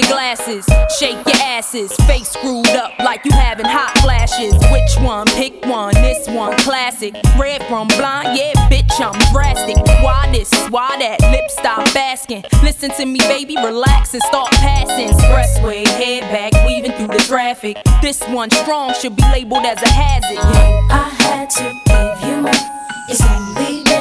glasses. Shake your asses, face screwed up like you having hot flashes. Which one? Pick one. This one, classic. Red from blind, yeah, bitch, I'm drastic. Why this? Why that? Lip stop asking. Listen to me, baby, relax and start passing. Expressway, head back, weaving through the traffic. This one strong should be labeled as a hazard. I had to give you my. It's only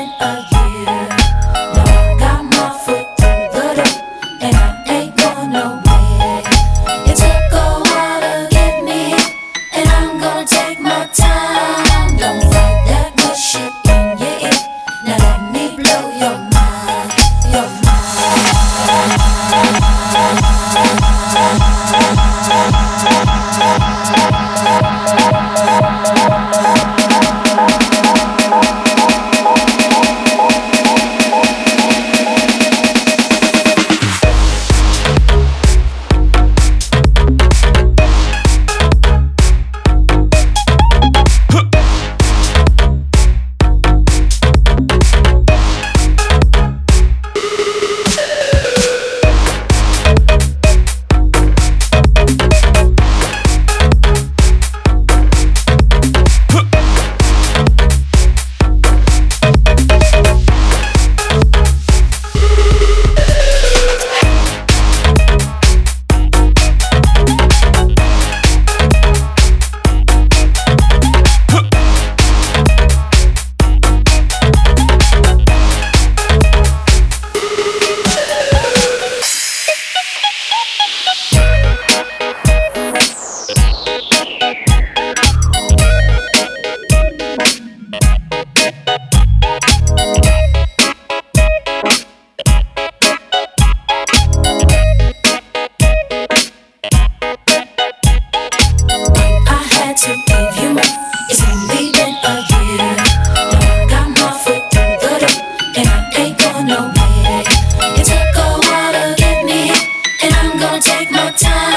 time.